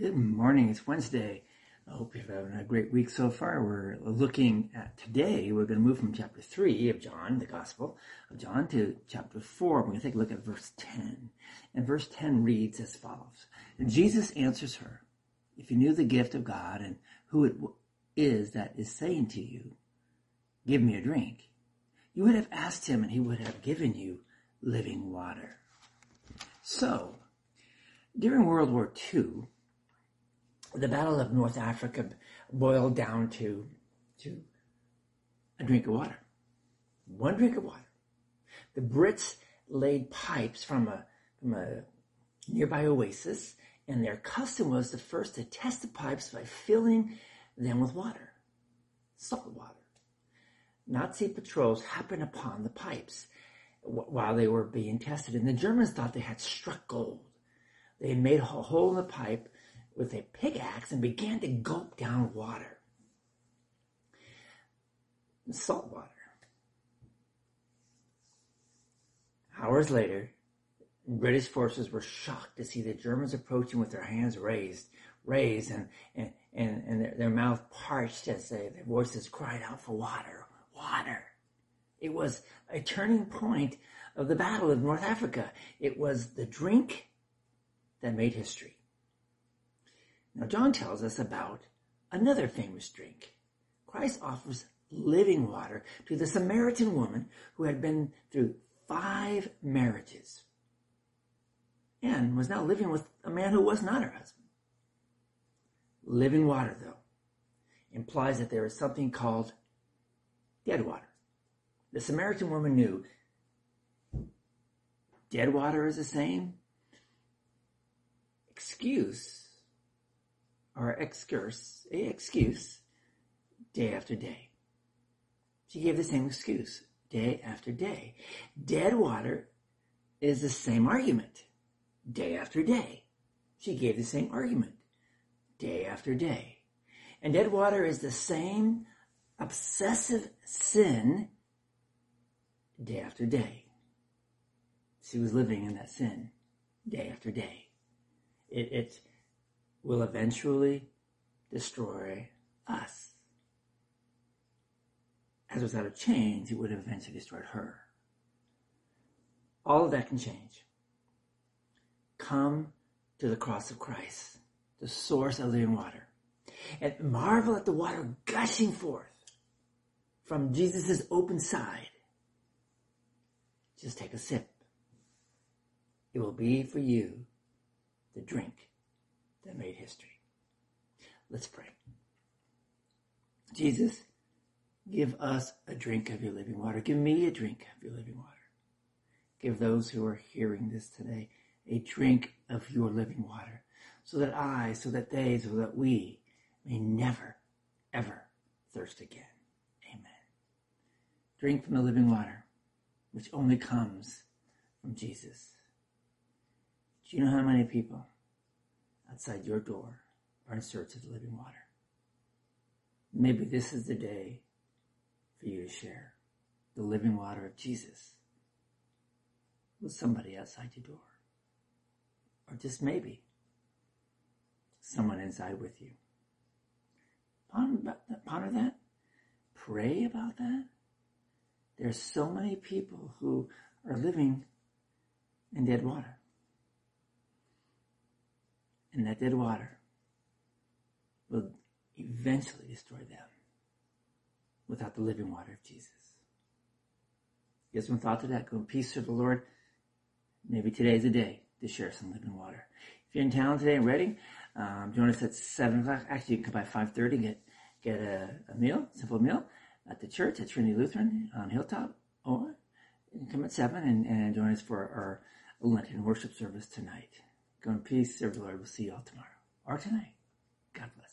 Good morning. It's Wednesday. I hope you're having a great week so far. We're looking at today, we're going to move from chapter 3 of John, the Gospel of John, to chapter 4. We're going to take a look at verse 10. And verse 10 reads as follows and Jesus answers her, If you knew the gift of God and who it is that is saying to you, Give me a drink, you would have asked him and he would have given you living water. So, during World War II, the Battle of North Africa boiled down to, to a drink of water. One drink of water. The Brits laid pipes from a, from a nearby oasis, and their custom was the first to test the pipes by filling them with water, salt water. Nazi patrols happened upon the pipes while they were being tested, and the Germans thought they had struck gold. They made a hole in the pipe with a pickaxe and began to gulp down water. Salt water. Hours later, British forces were shocked to see the Germans approaching with their hands raised, raised and, and, and, and their, their mouth parched as they, their voices cried out for water, water. It was a turning point of the Battle of North Africa. It was the drink that made history. Now, John tells us about another famous drink. Christ offers living water to the Samaritan woman who had been through five marriages and was now living with a man who was not her husband. Living water, though, implies that there is something called dead water. The Samaritan woman knew dead water is the same excuse or excuse, excuse day after day. She gave the same excuse day after day. Dead water is the same argument day after day. She gave the same argument day after day. And dead water is the same obsessive sin day after day. She was living in that sin day after day. It, it will eventually destroy us. As without a change, it would have eventually destroyed her. All of that can change. Come to the cross of Christ, the source of living water, and marvel at the water gushing forth from Jesus' open side. Just take a sip. It will be for you the drink that made history. Let's pray. Jesus, give us a drink of your living water. Give me a drink of your living water. Give those who are hearing this today a drink of your living water so that I, so that they, so that we may never, ever thirst again. Amen. Drink from the living water, which only comes from Jesus. Do you know how many people outside your door are in search of the living water? Maybe this is the day for you to share the living water of Jesus with somebody outside your door. Or just maybe someone inside with you. Ponder, that. Pray about that. There's so many people who are living in dead water and that dead water will eventually destroy them without the living water of Jesus. Give some thought to that. Go in peace to the Lord. Maybe today is the day to share some living water. If you're in town today and ready, um, join us at seven o'clock. Actually, you can come by five thirty. Get get a, a meal, simple meal at the church at Trinity Lutheran on Hilltop, or you can come at seven and, and join us for our Lenten worship service tonight. Go in peace, serve the Lord. We'll see y'all tomorrow or tonight. God bless.